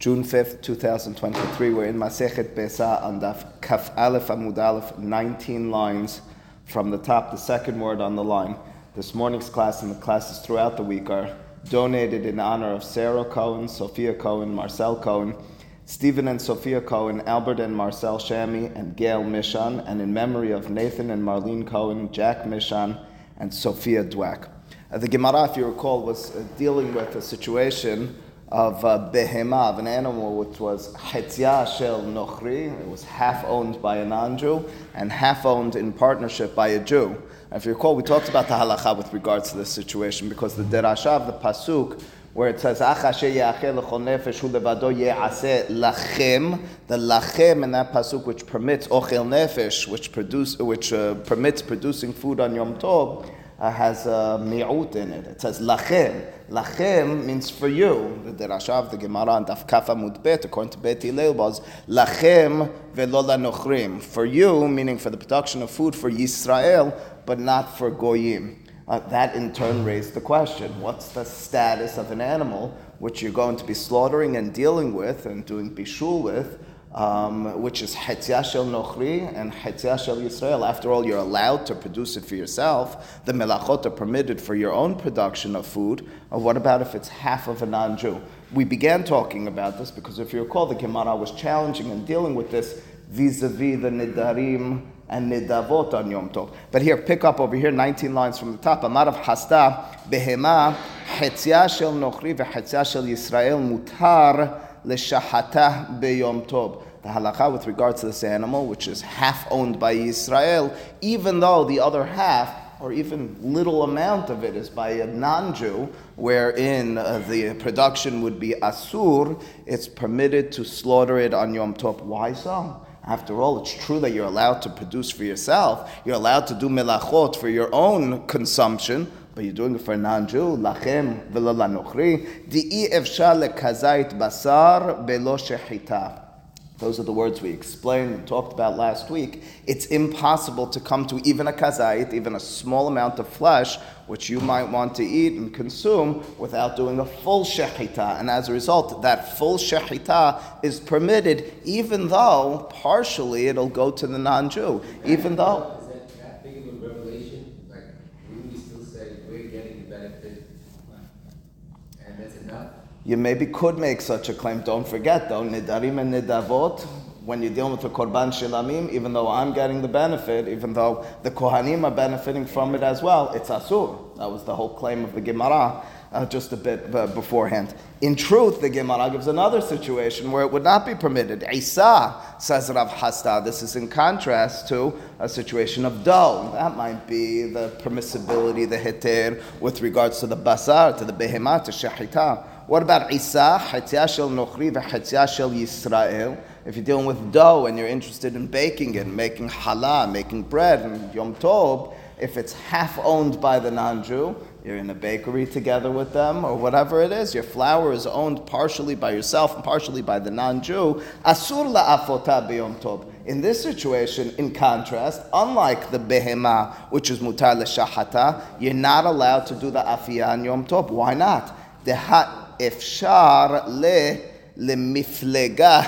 June 5th, 2023. We're in Masechet Besa on Daf Kaf Aleph Amud Aleph, 19 lines from the top, the second word on the line. This morning's class and the classes throughout the week are donated in honor of Sarah Cohen, Sophia Cohen, Marcel Cohen, Stephen and Sophia Cohen, Albert and Marcel Shami, and Gail Mishan, and in memory of Nathan and Marlene Cohen, Jack Mishan, and Sophia Dweck. Uh, the Gemara, if you recall, was uh, dealing with a situation of uh, behema, of an animal which was hetzia shel nochri, it was half owned by a non-Jew and half owned in partnership by a Jew. if you recall, we talked about the halacha with regards to this situation because the derasha of the pasuk where it says lachem, the lachem in that pasuk which permits ochel nefesh, which produce, which uh, permits producing food on Yom Tov uh, has a mi'ut in it. It says lachem. Lachem means for you. The derasha of the Gemara and Daf Kaf Amud Bet, according to Bet Hillel, was lachem velo nochrim. For you, meaning for the production of food for Yisrael, but not for goyim. Uh, that in turn raised the question: What's the status of an animal which you're going to be slaughtering and dealing with and doing bishul with? Um, which is Hetzia Shel Nochri and Hetzia Shel Yisrael. After all, you're allowed to produce it for yourself. The melachot are permitted for your own production of food. Or what about if it's half of a non Jew? We began talking about this because if you recall, the Gemara was challenging and dealing with this vis a vis the Nidarim and Nidavot on Yom Tov. But here, pick up over here, 19 lines from the top. Amar of Hasta, Behema, Hetzia Shel Nochri, Hetzia Yisrael, Mutar beyom. The halacha with regards to this animal, which is half owned by Israel, even though the other half or even little amount of it is by a non-Jew, wherein uh, the production would be asur, it's permitted to slaughter it on Yom Tov. Why so? After all, it's true that you're allowed to produce for yourself. You're allowed to do melachot for your own consumption, but you're doing it for a non-Jew, lachem v'lo lanochri, di'i lekazait basar belo shechita. Those are the words we explained and talked about last week. It's impossible to come to even a kazait, even a small amount of flesh, which you might want to eat and consume, without doing a full shechita. And as a result, that full shechita is permitted, even though partially it'll go to the non-Jew, even though. You maybe could make such a claim. Don't forget though, nidarim and nidavot, when you're dealing with the korban shilamim, even though I'm getting the benefit, even though the kohanim are benefiting from it as well, it's asur. That was the whole claim of the Gemara. Uh, just a bit uh, beforehand. In truth, the Gemara gives another situation where it would not be permitted. Isa, says Rav Hasta, this is in contrast to a situation of dough. That might be the permissibility, the heter, with regards to the basar, to the behemat, to shahita. What about Isa, shel Nochri, Yisrael? If you're dealing with dough and you're interested in baking it, making challah, making bread, and Yom Tov, if it's half owned by the non-Jew, you're in a bakery together with them, or whatever it is, your flour is owned partially by yourself and partially by the non-Jew, asur tov. In this situation, in contrast, unlike the behema, which is mutar l'shahata, you're not allowed to do the afiyah on Yom Tov. Why not? The אפשר ל, למפלגה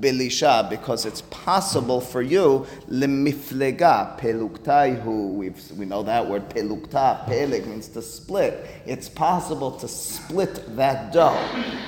belisha because it's possible for you lemiflega peluktahu we know that word pelukta pelig means to split it's possible to split that dough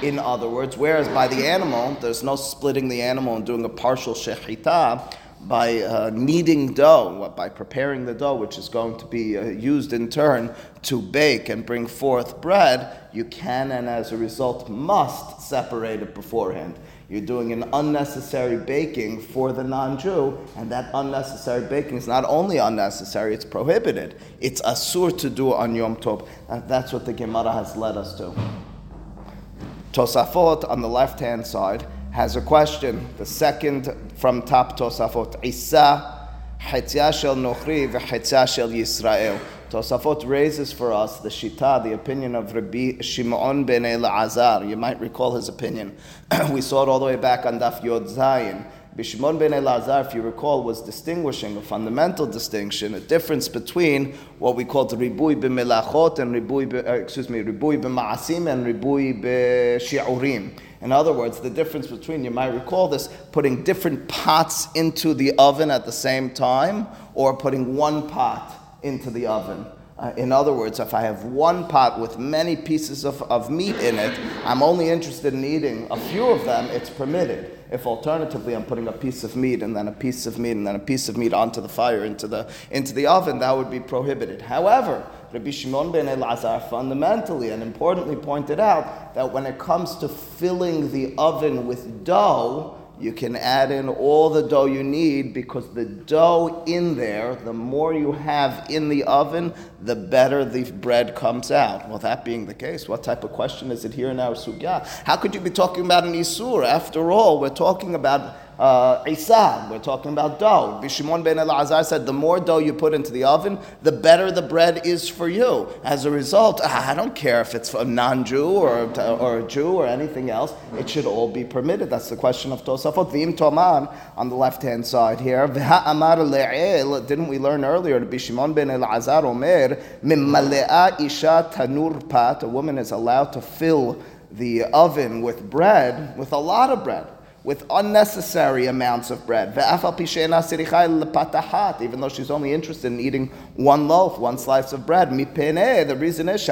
in other words whereas by the animal there's no splitting the animal and doing a partial shechita by uh, kneading dough, by preparing the dough, which is going to be uh, used in turn to bake and bring forth bread, you can and as a result must separate it beforehand. You're doing an unnecessary baking for the non Jew, and that unnecessary baking is not only unnecessary, it's prohibited. It's asur to do on Yom Tov. And that's what the Gemara has led us to. Tosafot on the left hand side has a question. The second from top Tosafot, Isa, Hetzia shel Nochri v'Hetzia shel Yisrael. Tosafot raises for us the shita, the opinion of Rabbi Shimon ben Elazar. You might recall his opinion. we saw it all the way back on Daf Yod Zayin. Bishmon ben Elazar, if you recall, was distinguishing a fundamental distinction, a difference between what we call the ribui b'melachot and ribui, uh, excuse me, ribui b'ma'asim and ribui b'shi'urim. In other words, the difference between, you might recall this, putting different pots into the oven at the same time or putting one pot into the oven. Uh, in other words, if I have one pot with many pieces of, of meat in it, I'm only interested in eating a few of them, it's permitted. If alternatively I'm putting a piece of meat and then a piece of meat and then a piece of meat onto the fire, into the, into the oven, that would be prohibited. However, Rabbi Shimon ben Elazar fundamentally and importantly pointed out that when it comes to filling the oven with dough, you can add in all the dough you need because the dough in there, the more you have in the oven, the better the bread comes out. Well, that being the case, what type of question is it here in our sugya? How could you be talking about an isur? After all, we're talking about uh, we're talking about dough. Bishimon ben Elazar said, the more dough you put into the oven, the better the bread is for you. As a result, I don't care if it's a non-Jew or, or a Jew or anything else, it should all be permitted. That's the question of Tosafot. Vim Toman, on the left-hand side here, didn't we learn earlier, Bishimon ben Elazar Omer, Mimmalea isha tanur pat, a woman is allowed to fill the oven with bread, with a lot of bread with unnecessary amounts of bread. Even though she's only interested in eating one loaf, one slice of bread. The reason is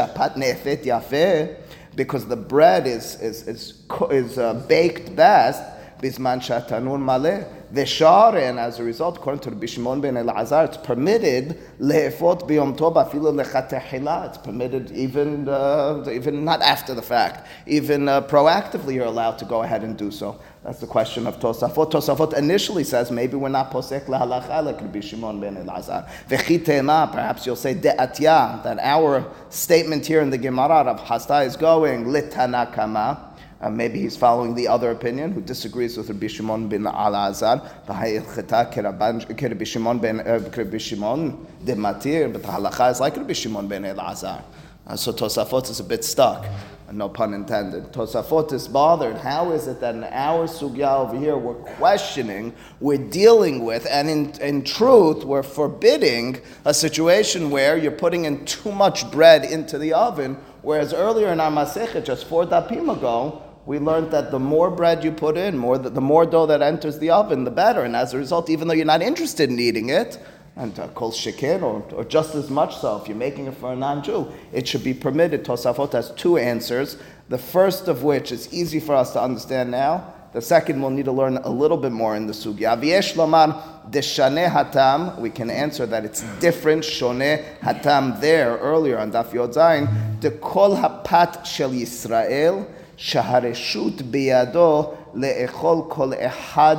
because the bread is, is, is, is uh, baked best. Bisman shatanur maleh. Veshar, and as a result, according to Rabbi Shimon ben Elazar, it's permitted le'efot biyom tov afilu lechatehila. It's permitted even, uh, even not after the fact, even uh, proactively you're allowed to go ahead and do so. That's the question of Tosafot. Tosafot initially says maybe we're not posek lahalacha like Rabbi Shimon ben Elazar. Vechitema, perhaps you'll say de'atya, that our statement here in the Gemara of Hasta is going litanakama. Uh, maybe he's following the other opinion who disagrees with Rabbi Shimon bin Elazar. Rabbi Shimon ben uh, Rabbi Shimon de Matir, but the halacha is like Rabbi Shimon ben Elazar. Uh, so Tosafot is a bit stuck. No pun intended. Tosafot is bothered. How is it that in our sugya over here we're questioning, we're dealing with, and in, in truth we're forbidding a situation where you're putting in too much bread into the oven, whereas earlier in our Masechet, just four dapim ago, we learned that the more bread you put in, more the, the more dough that enters the oven, the better. And as a result, even though you're not interested in eating it, and uh, kol shekin, or, or just as much so, if you're making it for a non-Jew, it should be permitted. Tosafot has two answers. The first of which is easy for us to understand now. The second we'll need to learn a little bit more in the sugya. V'yesh lomar deshane hatam. We can answer that it's different. Shone hatam there earlier on Daf Yod Zayin. De kol hapat shel Yisrael שהרשות בידו לאכול כל אחד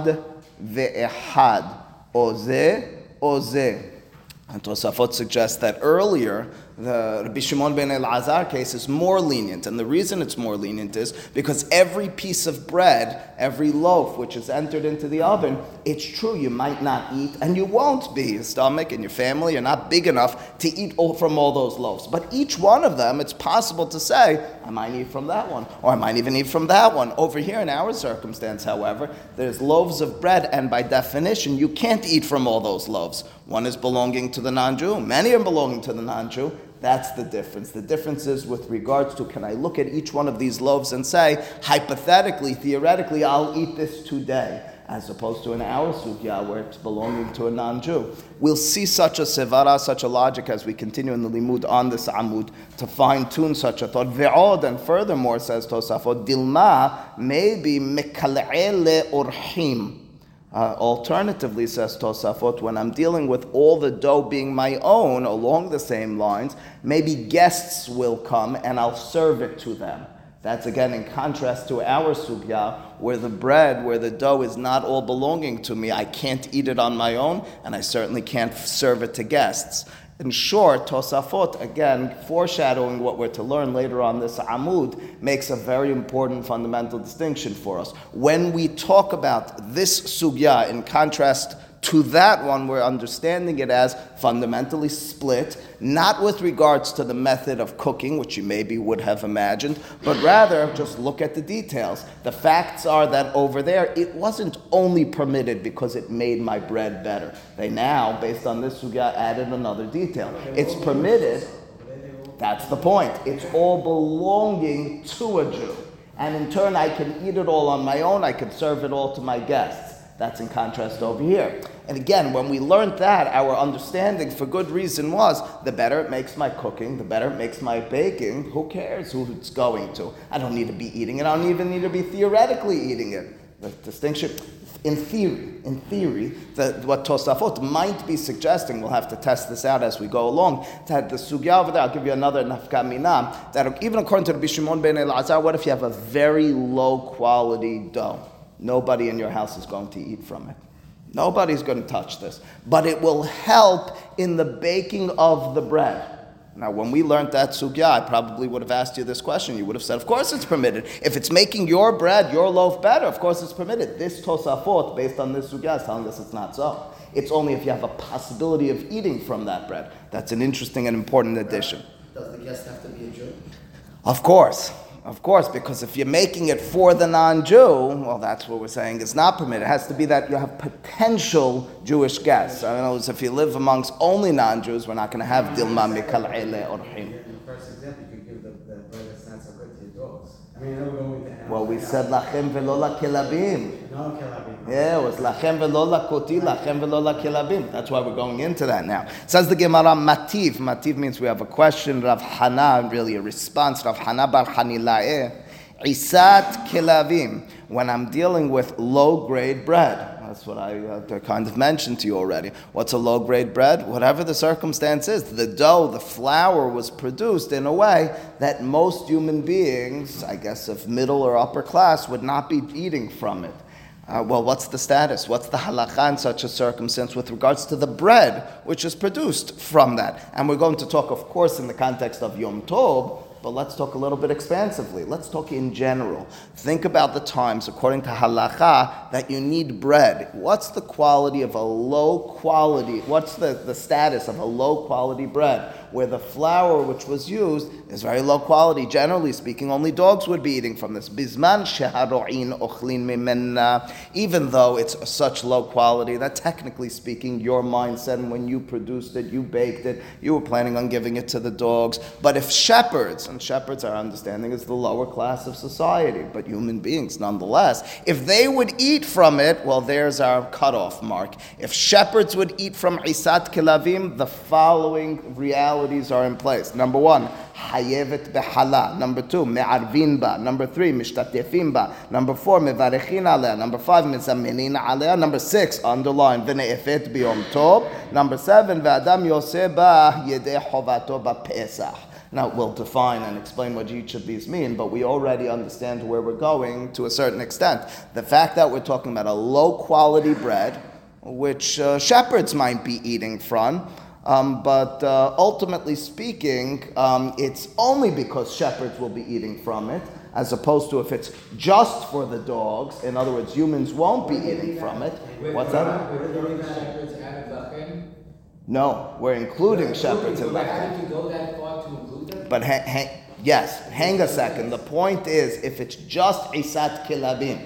ואחד, או זה או זה. And Tosafot suggests that earlier the Rabbi Shimon ben Elazar case is more lenient. And the reason it's more lenient is because every piece of bread, every loaf which is entered into the oven, it's true you might not eat, and you won't be. Your stomach and your family are not big enough to eat from all those loaves. But each one of them, it's possible to say, I might eat from that one, or I might even eat from that one. Over here in our circumstance, however, there's loaves of bread, and by definition, you can't eat from all those loaves. One is belonging to the non Jew, many are belonging to the non Jew. That's the difference. The difference is with regards to can I look at each one of these loaves and say, hypothetically, theoretically, I'll eat this today, as opposed to an hour sugya where it's belonging to a non Jew. We'll see such a sevara, such a logic as we continue in the limud on this amud to fine tune such a thought. Ve'od, and furthermore, says Tosafot, dilma maybe mekal'ele orhim uh, alternatively, says Tosafot, when I'm dealing with all the dough being my own along the same lines, maybe guests will come and I'll serve it to them. That's again in contrast to our sugya, where the bread, where the dough is not all belonging to me. I can't eat it on my own, and I certainly can't serve it to guests. In short, Tosafot, again, foreshadowing what we're to learn later on this Amud, makes a very important fundamental distinction for us. When we talk about this sugya in contrast to that one, we're understanding it as fundamentally split, not with regards to the method of cooking, which you maybe would have imagined, but rather just look at the details. The facts are that over there, it wasn't only permitted because it made my bread better. They now, based on this sugya, added another detail. It's permitted. That's the point. It's all belonging to a Jew. And in turn, I can eat it all on my own. I can serve it all to my guests. That's in contrast over here. And again, when we learned that, our understanding for good reason was the better it makes my cooking, the better it makes my baking. Who cares who it's going to? I don't need to be eating it. I don't even need to be theoretically eating it. The distinction, in theory, in theory, that what Tosafot might be suggesting, we'll have to test this out as we go along, that the sugya over there, I'll give you another nafkamina, that even according to the Bishimon ben Elazar, what if you have a very low quality dough? Nobody in your house is going to eat from it. Nobody's going to touch this. But it will help in the baking of the bread. Now, when we learned that sugya, I probably would have asked you this question. You would have said, of course it's permitted. If it's making your bread, your loaf better, of course it's permitted. This tosafot, based on this sugya, is telling us it's not so. It's only if you have a possibility of eating from that bread. That's an interesting and important addition. Does the guest have to be a Jew? Of course. Of course, because if you're making it for the non-Jew, well, that's what we're saying is not permitted. It has to be that you have potential Jewish guests. I mean, if you live amongst only non-Jews, we're not going to have dilma mikal orhim. In the first example, you could give the, the bread that's not so good to your dogs. I mean, it'll go into Well, we said lachem velola kilabim. Yeah, it was lachem velola koti, lachem velola kilabim. That's why we're going into that now. Says the Gemara mativ. Mativ means we have a question. Rav Hana, really a response. Rav Hana bar Hanilai. Isat kilavim. When I'm dealing with low grade bread. That's what I uh, kind of mentioned to you already. What's a low grade bread? Whatever the circumstance is, the dough, the flour was produced in a way that most human beings, I guess of middle or upper class, would not be eating from it. Uh, well, what's the status? What's the halacha in such a circumstance with regards to the bread which is produced from that? And we're going to talk, of course, in the context of Yom Tov, but let's talk a little bit expansively. Let's talk in general. Think about the times, according to halacha, that you need bread. What's the quality of a low quality, what's the, the status of a low quality bread? Where the flour which was used is very low quality. Generally speaking, only dogs would be eating from this. Sheharo'in ochlin mimenna. Even though it's such low quality that technically speaking, your mind said when you produced it, you baked it, you were planning on giving it to the dogs. But if shepherds, and shepherds, our understanding is the lower class of society, but human beings nonetheless, if they would eat from it, well, there's our cutoff mark. If shepherds would eat from Isat Kilavim, the following are in place. Number one, Hayevet behala. Number two, me'arvin ba. Number three, mishtatefin ba. Number four, mevarechin. Number five, mizaminin alea. Number six, underline, v'ne'efet biyom tov. Number seven, v'adam yoseh ba yedei chovato pesach. Now, we'll define and explain what each of these mean, but we already understand where we're going to a certain extent. The fact that we're talking about a low quality bread, which uh, shepherds might be eating from, um, but uh, ultimately speaking, um, it's only because shepherds will be eating from it, as opposed to if it's just for the dogs. In other words, humans won't be eating from it. What's that? No, we're including shepherds in that. But ha- ha- yes, hang a second. The point is, if it's just Isat Kilabim,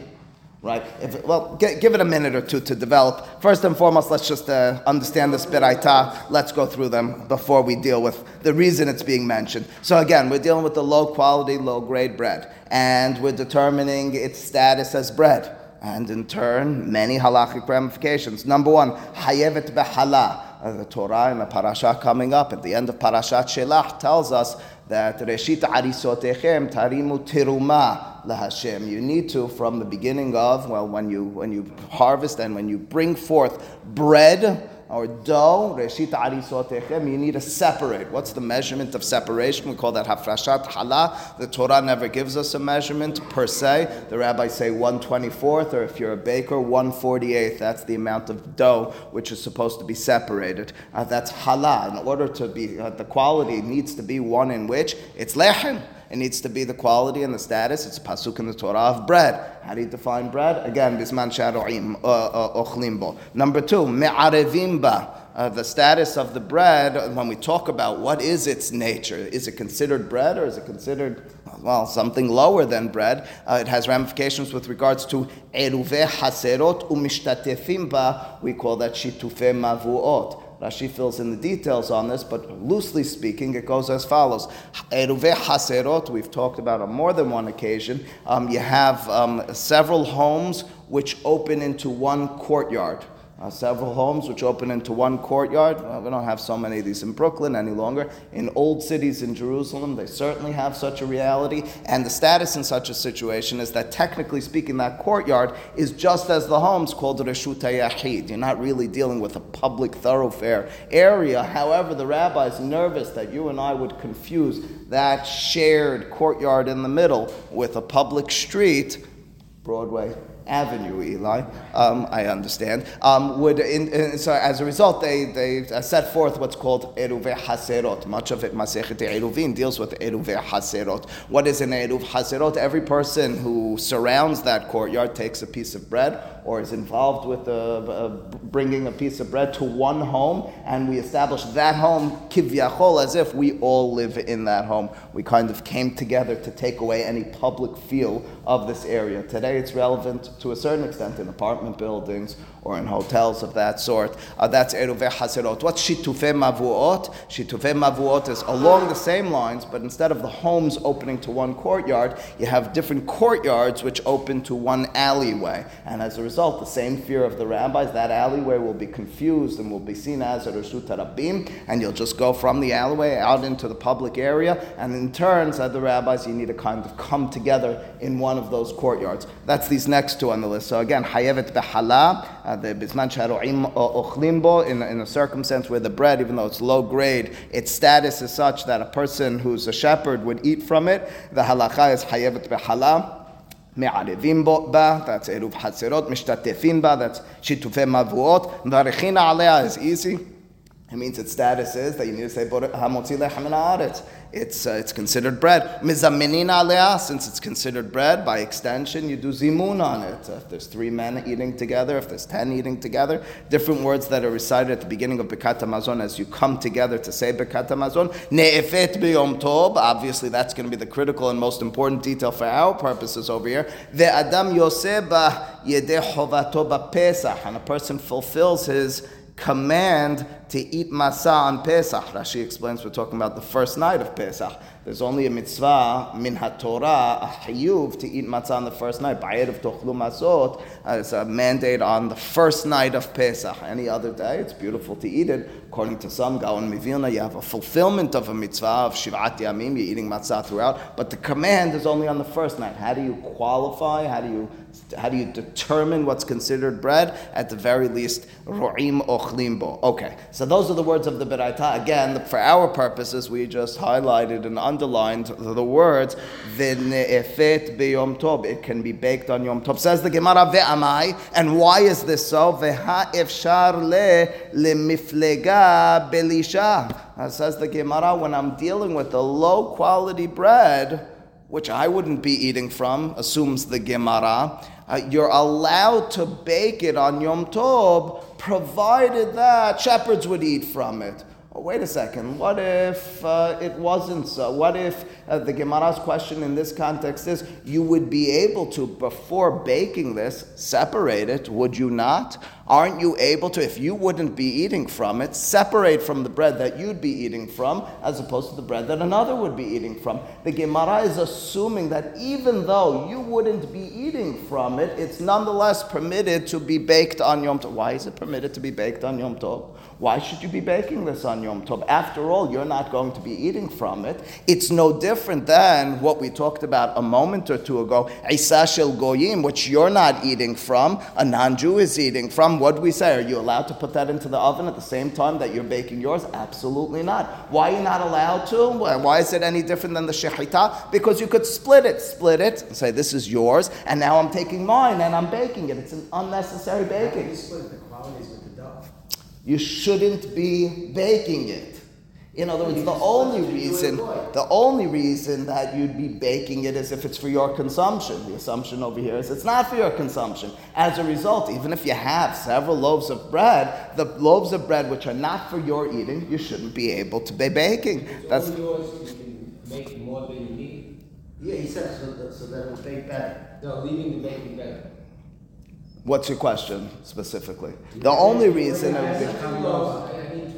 right? If well, gi- give it a minute or two to develop. First and foremost, let's just uh, understand this biraita. Let's go through them before we deal with the reason it's being mentioned. So again, we're dealing with the low quality, low grade bread, and we're determining its status as bread. And in turn, many halachic ramifications. Number one, hayevet behala. Uh, the Torah in the parasha coming up at the end of Parashat Shelach tells us that Reshit Arisotechem Tarimu Tiruma LaHashem. You need to, from the beginning of, well, when you when you harvest and when you bring forth bread or dough, Reshit Arisotechem, you need to separate. What's the measurement of separation? We call that Hafrashat Hala. The Torah never gives us a measurement per se. The rabbis say 124th, or if you're a baker, 148th. That's the amount of dough which is supposed to be separated. Uh, that's Hala. In order to be, uh, the quality needs to be one in which it's lechem. It needs to be the quality and the status. It's pasuk in the Torah of bread. How do you define bread? Again, bisman sharo'im ochlim bo. Number two, me'arevim ba. Uh, the status of the bread, when we talk about what is its nature, is it considered bread or is it considered, well, something lower than bread? Uh, it has ramifications with regards to eruve haserot umishtatefim ba. We call that shitufe mavuot. Rashi fills in the details on this, but loosely speaking, it goes as follows. Haserot, we've talked about on more than one occasion. Um, you have um, several homes which open into one courtyard. Uh, several homes which open into one courtyard. Well, we don't have so many of these in Brooklyn any longer. In old cities in Jerusalem, they certainly have such a reality. And the status in such a situation is that, technically speaking, that courtyard is just as the homes called Reshut Yahid. You're not really dealing with a public thoroughfare area. However, the rabbi is nervous that you and I would confuse that shared courtyard in the middle with a public street, Broadway, Avenue, Eli. Um, I understand. Um, would in, in, so as a result, they they uh, set forth what's called eruve haserot. Much of it, Masechet Eruvin, deals with eruve haserot. What is an eruv haserot? Every person who surrounds that courtyard takes a piece of bread or is involved with uh, uh, bringing a piece of bread to one home, and we establish that home kivyachol as if we all live in that home. We kind of came together to take away any public feel of this area. Today, it's relevant to a certain extent in apartment buildings or in hotels of that sort. Uh, that's Eruve Haserot. What's Shitufe Mavuot? Shitufe Mavuot is along the same lines, but instead of the homes opening to one courtyard, you have different courtyards which open to one alleyway. And as a result, the same fear of the rabbis, that alleyway will be confused and will be seen as a Reshut Rabim, and you'll just go from the alleyway out into the public area. And in turn, said the rabbis, you need to kind of come together in one of those courtyards. That's these next two on the list. So again, Hayevet Behala, uh, the Bisman Sharo'im Ochlimbo, in, in a circumstance where the bread, even though it's low grade, its status is such that a person who's a shepherd would eat from it. The halacha is Hayevet Behala. מערבים בה, that's עירוב חצרות, משתתפים בה, that's שיתופי מבואות, מברכים עליה is easy. It means its status is that you need to say hamotzi lechem haaretz. It's uh, it's considered bread. Mizaminin alea, since it's considered bread, by extension you do zimun on it. if there's three men eating together, if there's ten eating together, different words that are recited at the beginning of Birkat Hamazon as you come together to say Birkat Hamazon. Ne'efet b'yom tov. Obviously, that's going to be the critical and most important detail for our purposes over here. Ve'adam yoseba yedeh chovato Pesach, and a person fulfills his command to eat matzah on Pesach. Rashi explains we're talking about the first night of Pesach. There's only a mitzvah, min haTorah, a hayuv, to eat matzah on the first night. Ba'erev tochlu mazot, uh, it's a mandate on the first night of Pesach. Any other day, it's beautiful to eat it. According to some, Gaon Mivilna, you have a fulfillment of a mitzvah of Shivat Yamim, you're eating matzah throughout, but the command is only on the first night. How do you qualify? How do you how do you determine what's considered bread? At the very least, ro'im ochlimbo. Okay, so those are the words of the Beraita. Again, for our purposes, we just highlighted and underlined the words tov. It can be baked on yom tov. Says the Gemara ve'amai. And why is this so? Ve'ha efshar le lemiflega belisha. Says the Gemara, when I'm dealing with the low quality bread, which I wouldn't be eating from, assumes the Gemara, uh, you're allowed to bake it on Yom Tov, provided that shepherds would eat from it. Oh, wait a second, what if uh, it wasn't so? What if uh, the Gemara's question in this context is you would be able to, before baking this, separate it, would you not? Aren't you able to, if you wouldn't be eating from it, separate from the bread that you'd be eating from as opposed to the bread that another would be eating from? The Gemara is assuming that even though you wouldn't be eating from it, it's nonetheless permitted to be baked on Yom Tov. Why is it permitted to be baked on Yom Tov? Why should you be baking this on Yom Tov? After all, you're not going to be eating from it. It's no different than what we talked about a moment or two ago, Isa goyim, which you're not eating from, a non-Jew is eating from. What do we say? Are you allowed to put that into the oven at the same time that you're baking yours? Absolutely not. Why are you not allowed to? Why is it any different than the shechita? Because you could split it, split it, and say this is yours, and now I'm taking mine and I'm baking it. It's an unnecessary baking. you split the qualities with the dough? you shouldn't be baking it. In other words, the only reason, the only reason that you'd be baking it is if it's for your consumption. The assumption over here is it's not for your consumption. As a result, even if you have several loaves of bread, the loaves of bread which are not for your eating, you shouldn't be able to be baking. That's That's yours, you can make more than you need. Yeah, he said so that, so that it will bake better. No, leaving the baking better. what's your question specifically? The only reason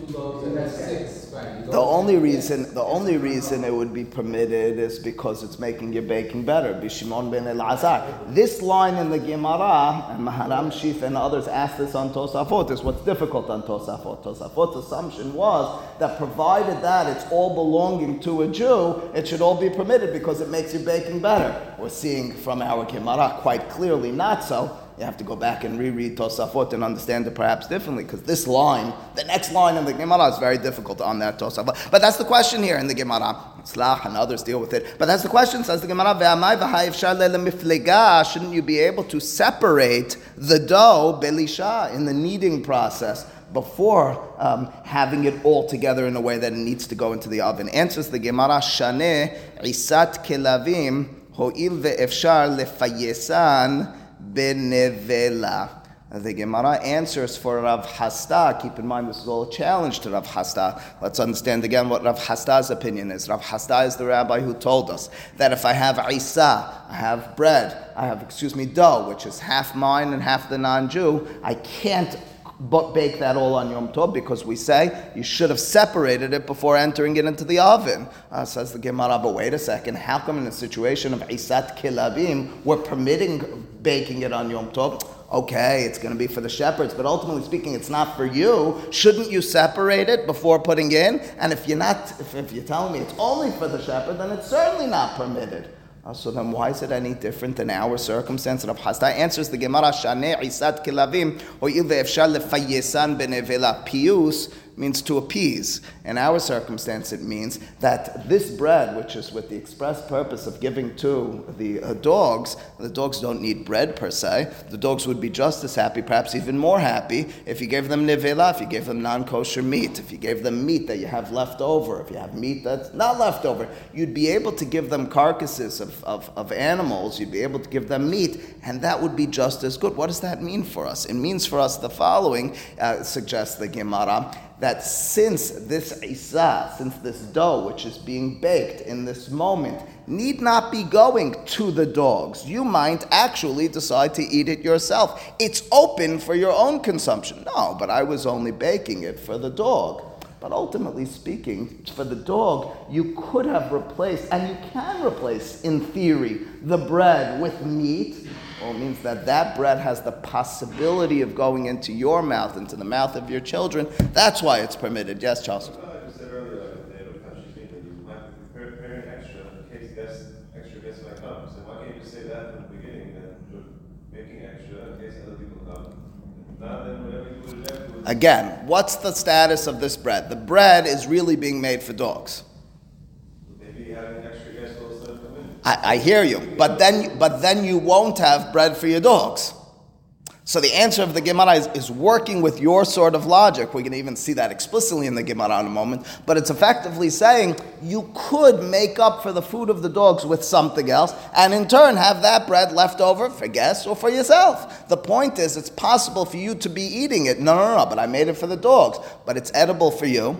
it I would be. have two loaves, I need two two dogs and that's six, right? The only reason, the only reason it would be permitted is because it's making your baking better. Bishimon ben Elazar. This line in the Gemara, and Maharam Shif and others asked this on Tosafot, is what's difficult on Tosafot. Tosafot's assumption was that provided that it's all belonging to a Jew, it should all be permitted because it makes your baking better. We're seeing from our Gemara quite clearly not so. You have to go back and reread Tosafot and understand it perhaps differently, because this line, the next line in the Gemara is very difficult on that Tosafot. But that's the question here in the Gemara. Slach and others deal with it. But that's the question, says the Gemara. "Ve'amai v'hai efshar. Shouldn't you be able to separate the dough, belisha, in the kneading process? Before um, having it all together in a way that it needs to go into the oven. Answers the Gemara, Shaneh isat kelavim ho'il ve'efshar lefayesan benevela. The Gemara answers for Rav Hasta. Keep in mind, this is all a challenge to Rav Hasta. Let's understand again what Rav Hasta's opinion is. Rav Hasta is the rabbi who told us that if I have isa, I have bread, I have, excuse me, dough, which is half mine and half the non Jew, I can't but bake that all on Yom Tov because we say you should have separated it before entering it into the oven. Uh, says the Gemara, but wait a second, how come in a situation of Isat Kilabim we're permitting baking it on Yom Tov? Okay, it's going to be for the shepherds, but ultimately speaking, it's not for you. Shouldn't you separate it before putting in? And if you're not, if, if you're telling me it's only for the shepherd, then it's certainly not permitted. So then why is it any different than our circumstance? Rav Hasta answers the Gemara, Shaneh Isat Kilavim, Ho'il ve'efshar lefayesan benevela pius, means to appease. In our circumstance, it means that this bread, which is with the express purpose of giving to the uh, dogs, the dogs don't need bread per se. The dogs would be just as happy, perhaps even more happy, if you gave them nevela, if you gave them non kosher meat, if you gave them meat that you have left over, if you have meat that's not left over. You'd be able to give them carcasses of, of, of animals, you'd be able to give them meat, and that would be just as good. What does that mean for us? It means for us the following, uh, suggests the Gemara that since this isa, since this dough which is being baked in this moment, need not be going to the dogs, you might actually decide to eat it yourself. It's open for your own consumption. No, but I was only baking it for the dog. But ultimately speaking, for the dog, you could have replaced, and you can replace, in theory, the bread with meat. Well, it means that that bread has the possibility of going into your mouth, into the mouth of your children. That's why it's permitted. Yes, Charles? I just said earlier, like, the day of Kashish meeting, you might be prepared- preparing extra in case guests, extra guests might come. So why can't you say that from the beginning, that making extra in case other people come? Now then, whatever you do with them, do it. Again, what's the status of this bread? The bread is really being made for dogs. Maybe having extra guests also come in. I, I hear you, but then, but then you won't have bread for your dogs. So the answer of the Gemara is, is working with your sort of logic. We can even see that explicitly in the Gemara in a moment. But it's effectively saying you could make up for the food of the dogs with something else, and in turn have that bread left over for guests or for yourself. The point is, it's possible for you to be eating it. No, no, no, but I made it for the dogs. But it's edible for you.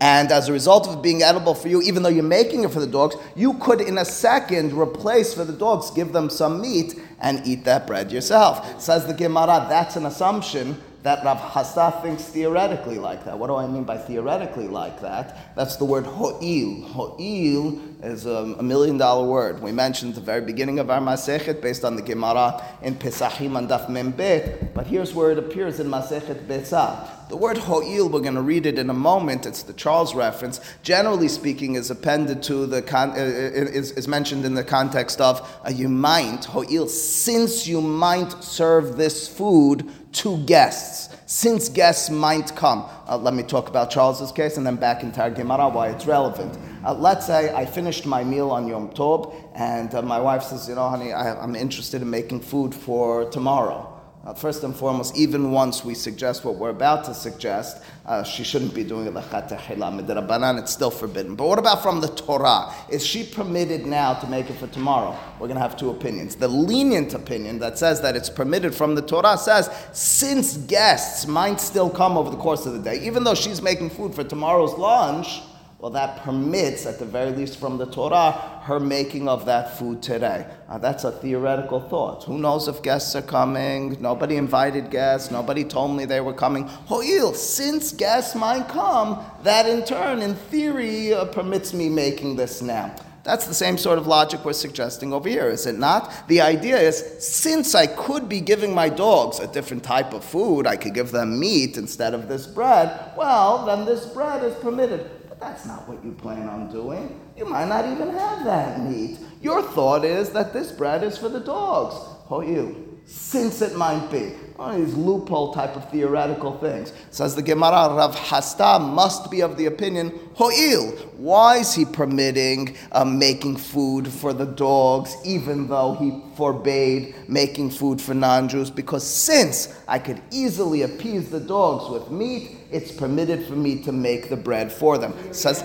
And as a result of it being edible for you, even though you're making it for the dogs, you could in a second replace for the dogs, give them some meat, and eat that bread yourself. Says the Gemara, that's an assumption that Rav Hasta thinks theoretically like that. What do I mean by theoretically like that? That's the word ho'il. Ho'il is a, a million dollar word. We mentioned at the very beginning of our Masechet based on the Gemara in Pesachim and Daf Mem Bet, but here's where it appears in Masechet Betzah. The word ho'il, we're going to read it in a moment. It's the Charles reference. Generally speaking, is appended to the con- uh, is, is mentioned in the context of uh, you might ho'il since you might serve this food to guests. Since guests might come. Uh, let me talk about Charles's case and then back our Gemara why it's relevant. Uh, let's say I finished my meal on Yom Tov and uh, my wife says, you know, honey, I, I'm interested in making food for tomorrow. Uh, first and foremost, even once we suggest what we're about to suggest, uh, she shouldn't be doing midrabanan. It's still forbidden. But what about from the Torah? Is she permitted now to make it for tomorrow? We're going to have two opinions. The lenient opinion that says that it's permitted from the Torah says since guests might still come over the course of the day, even though she's making food for tomorrow's lunch. Well, that permits, at the very least from the Torah, her making of that food today. Now, that's a theoretical thought. Who knows if guests are coming? Nobody invited guests. Nobody told me they were coming. Ho'il, since guests might come, that in turn, in theory, uh, permits me making this now. That's the same sort of logic we're suggesting over here, is it not? The idea is since I could be giving my dogs a different type of food, I could give them meat instead of this bread, well, then this bread is permitted. That's not what you plan on doing. You might not even have that meat. Your thought is that this bread is for the dogs. Ho you since it might be. All these loophole type of theoretical things. Says the Gemara, Rav Hasta must be of the opinion, Ho'il. Why is he permitting uh, making food for the dogs, even though he forbade making food for non Jews? Because since I could easily appease the dogs with meat, it's permitted for me to make the bread for them. Says,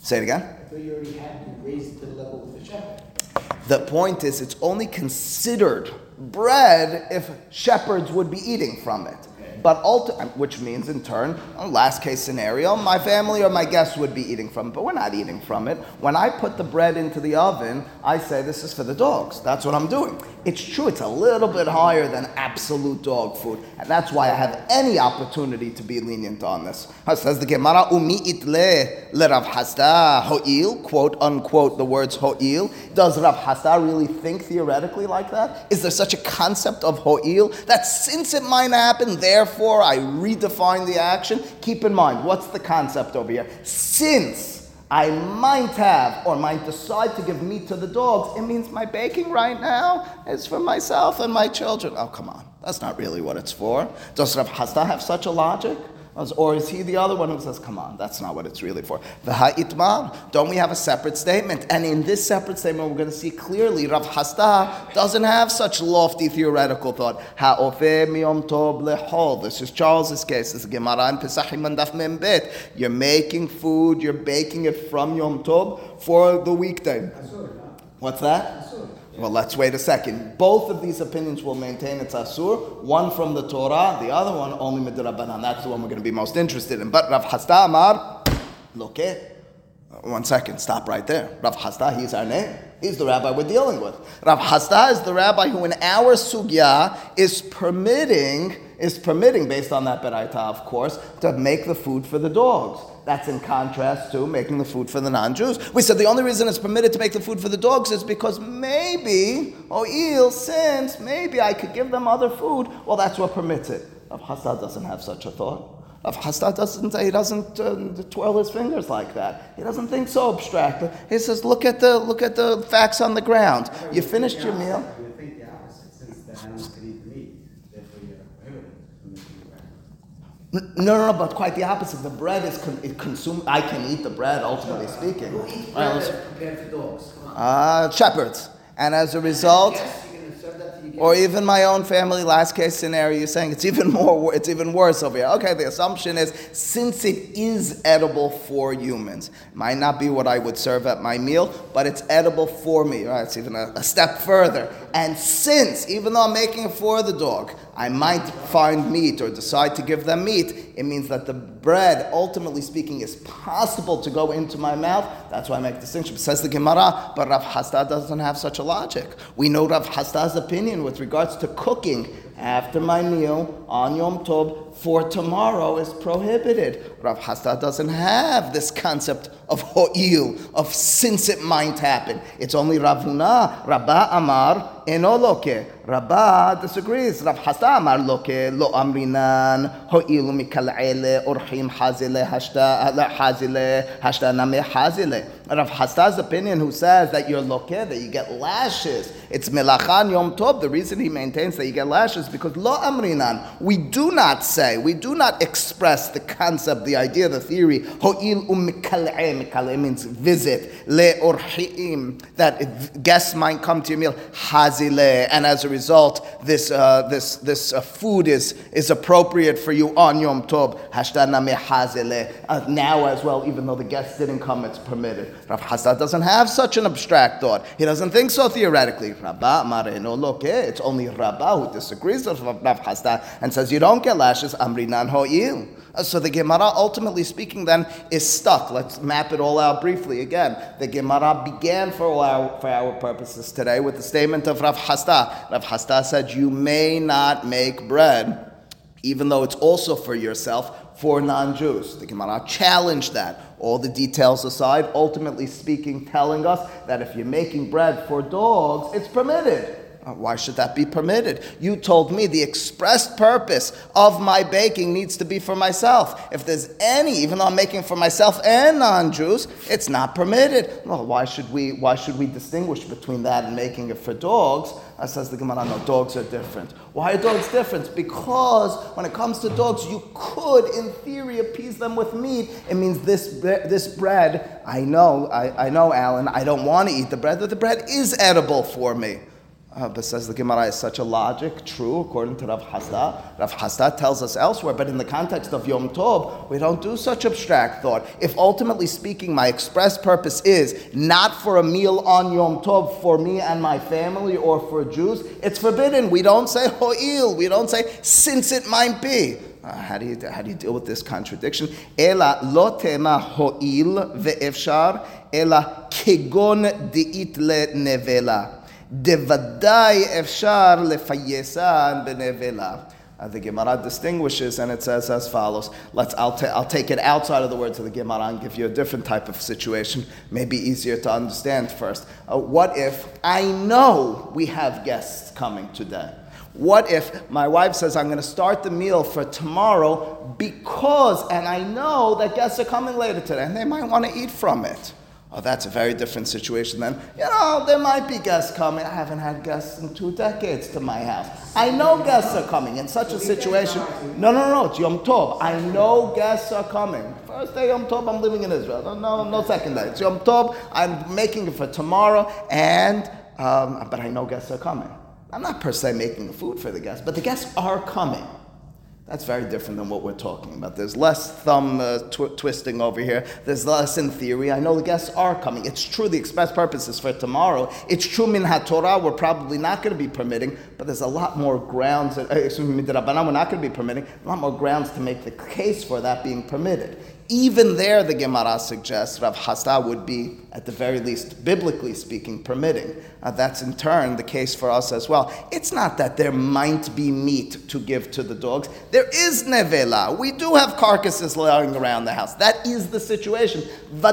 say it again. I thought you already had to raise to the level of the shepherd. The point is, it's only considered bread if shepherds would be eating from it. But ulti- which means, in turn, last case scenario, my family or my guests would be eating from it, but we're not eating from it. When I put the bread into the oven, I say this is for the dogs. That's what I'm doing. It's true, it's a little bit higher than absolute dog food, and that's why I have any opportunity to be lenient on this. Says the Gemara, umi itle le Rav Hasta ho'il, quote unquote, the words ho'il. Does Rav Hasta really think theoretically like that? Is there such a concept of ho'il that since it might happen, therefore I redefine the action? Keep in mind, what's the concept over here? Since I might have or might decide to give meat to the dogs, it means my baking right now is for myself and my children. Oh, come on. That's not really what it's for. Does Rav Hasta have such a logic? Or is he the other one who says, come on, that's not what it's really for? V'ha'itmar, don't we have a separate statement? And in this separate statement, we're going to see clearly Rav Hasta doesn't have such lofty theoretical thought. Ha'ofeh miyom tov lehol. This is Charles's case. This is Gemara in Pesachim and Daf Mem Bet. You're making food, you're baking it from Yom Tov for the weekday. What's that? Well, let's wait a second. Both of these opinions will maintain it's asur. One from the Torah, the other one only midrabanan. That's the one we're going to be most interested in. But Rav Hasta Amar, look. Uh, one second, stop right there. Rav Hasta, he's our name. He's the rabbi we're dealing with. Rav Hasta is the rabbi who, in our sugya, is permitting is permitting, based on that beraita, of course, to make the food for the dogs. That's in contrast to making the food for the non-Jews. We said the only reason it's permitted to make the food for the dogs is because maybe, oh, eel, since maybe I could give them other food. Well, that's what permits it. Rav doesn't have such a thought. Rav Hasta doesn't he doesn't uh, twirl his fingers like that. He doesn't think so abstractly. He says, look at the look at the facts on the ground. You finished your meal. You would think the opposite, since the animals could eat the meat, therefore you're prohibited from making the bread. N- No, no, no, but quite the opposite. The bread is con- it consumed. I can eat the bread, ultimately speaking. Who eats Right, bread let's- that's dogs? Uh, shepherds. And as a result, Yes, you're gonna serve that to your or even my own family, last case scenario, you're saying it's even more, it's even worse over here. Okay, the assumption is since it is edible for humans, might not be what I would serve at my meal, but it's edible for me. Right? It's even a, a step further. And since, even though I'm making it for the dog, I might find meat or decide to give them meat, it means that the bread, ultimately speaking, is possible to go into my mouth. That's why I make distinction. Says the Gemara, but Rav Hasta doesn't have such a logic. We know Rav Hasta's opinion with regards to cooking after my meal on Yom Tov for tomorrow is prohibited. Rav Hasta doesn't have this concept of ho'il, of since it might happen. It's only Ravuna, Rabba Amar, enoloke. Rabba disagrees. Rav Hasta Amar loke, lo amrinan, ho'ilu mikal'ele, orchim hazile, hashta, hazile, hashta name hazile. Rav Hasta's opinion, who says that you're loke, that you get lashes. It's melachan yom tov. The reason he maintains that you get lashes because lo amrinan. We do not say, we do not express the concept, the idea, the theory. Ho'il umikal'e. Mikal'e means visit. Le orchiim. That guests might come to your meal. Hazile. And as a result, this, uh, this, this uh, food is, is appropriate for you on Yom Tov. Hashtaname hazile. Uh, now as well, even though the guests didn't come, it's permitted. Rav Hasta doesn't have such an abstract thought. He doesn't think so theoretically. It's only Rabba who disagrees with Rav Hasta and says you don't get lashes. Amrinan Ho'il. Uh, So the Gemara, ultimately speaking, then is stuck. Let's map it all out briefly again. The Gemara began for our for our purposes today with the statement of Rav Hasta. Rav Hasta said, "You may not make bread." even though it's also for yourself, for non-Jews. The Gemara challenged that. All the details aside, ultimately speaking, telling us that if you're making bread for dogs, it's permitted. Uh, Why should that be permitted? You told me the expressed purpose of my baking needs to be for myself. If there's any, even though I'm making for myself and non-Jews, it's not permitted. Well, why should we? Why should we distinguish between that and making it for dogs? Uh, says the Gemara, no, dogs are different. Why are dogs different? Because when it comes to dogs, you could, in theory, appease them with meat. It means this this bread. I know, I, I know, Alan. I don't want to eat the bread, but the bread is edible for me. Uh, but says the Gemara is such a logic, true, according to Rav Hasda. Rav Hasda tells us elsewhere, but in the context of Yom Tov, we don't do such abstract thought. If ultimately speaking, my express purpose is not for a meal on Yom Tov for me and my family or for Jews, it's forbidden. We don't say ho'il, we don't say since it might be. Uh, how do you how do you deal with this contradiction? Ela lo tema ho'il ve'efshar ela kegon deit le nevela. Devaday efshar lefayesan benevela. Uh, the Gemara distinguishes and it says as follows. Let's, I'll, ta- I'll take it outside of the words of the Gemara and give you a different type of situation, maybe easier to understand first. Uh, what if I know we have guests coming today? What if my wife says, I'm going to start the meal for tomorrow because, and I know that guests are coming later today and they might want to eat from it? Oh, that's a very different situation then. You know, there might be guests coming. I haven't had guests in two decades to my house. I know guests are coming. In such a situation, no, no, no, it's Yom Tov. I know guests are coming. First day Yom Tov, I'm living in Israel. No, no, second day. It's Yom Tov. I'm making it for tomorrow, and um, but I know guests are coming. I'm not per se making the food for the guests, but the guests are coming. That's very different than what we're talking about. There's less thumb uh, tw- twisting over here. There's less in theory. I know the guests are coming. It's true the express purpose is for tomorrow. It's true min haTorah we're probably not going to be permitting, but there's a lot more grounds. Uh, excuse me, midrabanan we're not going to be permitting. A lot more grounds to make the case for that being permitted. Even there, the Gemara suggests Rav Hasda would be, at the very least, biblically speaking, permitting. Uh, that's in turn the case for us as well. It's not that there might be meat to give to the dogs. There is nevela. We do have carcasses lying around the house. That is the situation. In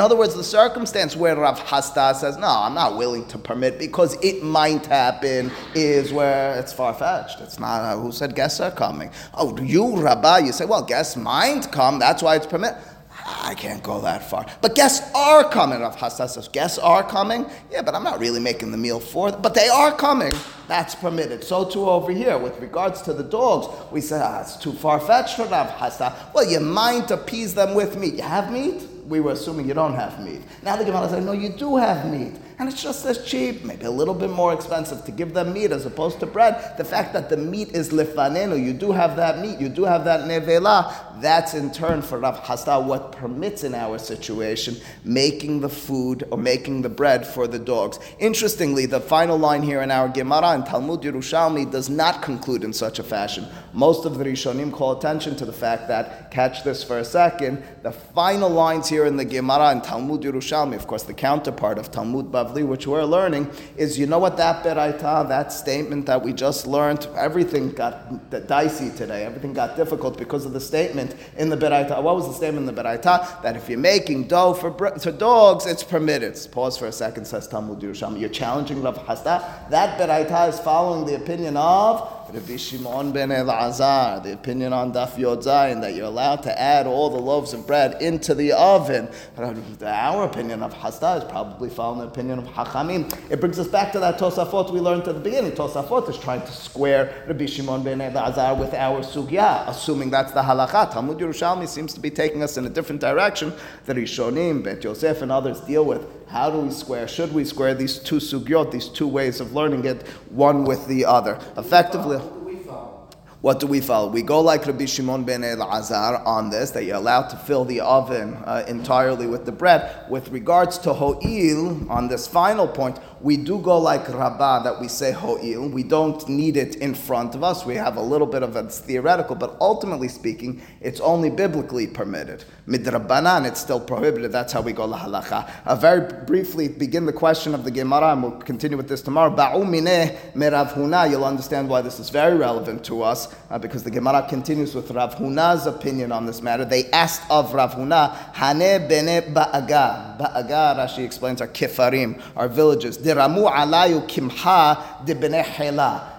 other words, the circumstance where Rav Hasda says, "No, I'm not willing to permit because it might happen," is where it's far fetched. It's not. Uh, who said guests are coming? Oh, you, Rabbi, you say, "Well, guests might come. That's why it's permitted." I can't go that far. But guests are coming. Rav Hasda says, guests are coming. Yeah, but I'm not really making the meal for them. But they are coming. That's permitted. So too over here, with regards to the dogs, we say, ah, it's too far-fetched for Rav Hasda. Well, you might appease them with meat. You have meat? We were assuming you don't have meat. Now the Gemara says, no, you do have meat. And it's just as cheap, maybe a little bit more expensive to give them meat as opposed to bread. The fact that the meat is lifanenu, you do have that meat, you do have that nevela, that's in turn for Rav Hasda what permits in our situation making the food or making the bread for the dogs. Interestingly, the final line here in our Gemara in Talmud Yerushalmi does not conclude in such a fashion. Most of the Rishonim call attention to the fact that, catch this for a second, the final lines here in the Gemara in Talmud Yerushalmi, of course, the counterpart of Talmud Which we're learning, is you know what that beraita, that statement that we just learned, everything got dicey today, everything got difficult because of the statement in the beraita. What was the statement in the beraita? That if you're making dough for, for dogs, it's permitted. Pause for a second, says Talmud Yerushalmi. You're challenging Rav Hasda. That beraita is following the opinion of Rabbi Shimon ben Elazar, the opinion on Daf Yod Zayin, that you're allowed to add all the loaves of bread into the oven. Our opinion of Hasda is probably following the opinion of Hachamim. It brings us back to that Tosafot we learned at the beginning. Tosafot is trying to square Rabbi Shimon ben Elazar with our sugya, assuming that's the halacha. Talmud Yerushalmi seems to be taking us in a different direction. The Rishonim, Bet Yosef, and others deal with how do we square? Should we square these two sugyot, these two ways of learning it, one with the other? Effectively. Who do we follow? What do we follow? We go like Rabbi Shimon ben Elazar on this, that you're allowed to fill the oven uh, entirely with the bread. With regards to Ho'il, on this final point, we do go like Rabbah, that we say Ho'il. We don't need it in front of us. We have a little bit of it's theoretical, but ultimately speaking, it's only biblically permitted. Midrabanan, it's still prohibited. That's how we go la halacha. Uh, very briefly, begin the question of the Gemara, and we'll continue with this tomorrow. Ba'u mineh merav Huna. You'll understand why this is very relevant to us, uh, because the Gemara continues with Rav Huna's opinion on this matter. They asked of Rav Huna, Hane bene ba'aga. Ba'aga, Rashi explains, are kifarim, are villages. Diramu alayu kimha de.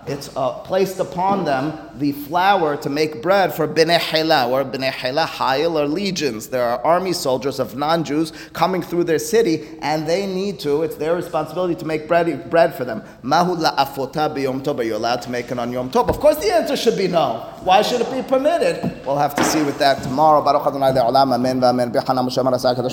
It's uh, placed upon them the flour to make bread for Bnei Hela, or Bnei Hela, Hayil, or legions. There are army soldiers of non Jews coming through their city, and they need to, it's their responsibility to make bread, bread for them. Mahu la'afota b'yom tov. Are you allowed to make it on Yom Tov? Of course, the answer should be no. Why should it be permitted? We'll have to see with that tomorrow. Baruch Adonai le'olam. Amen.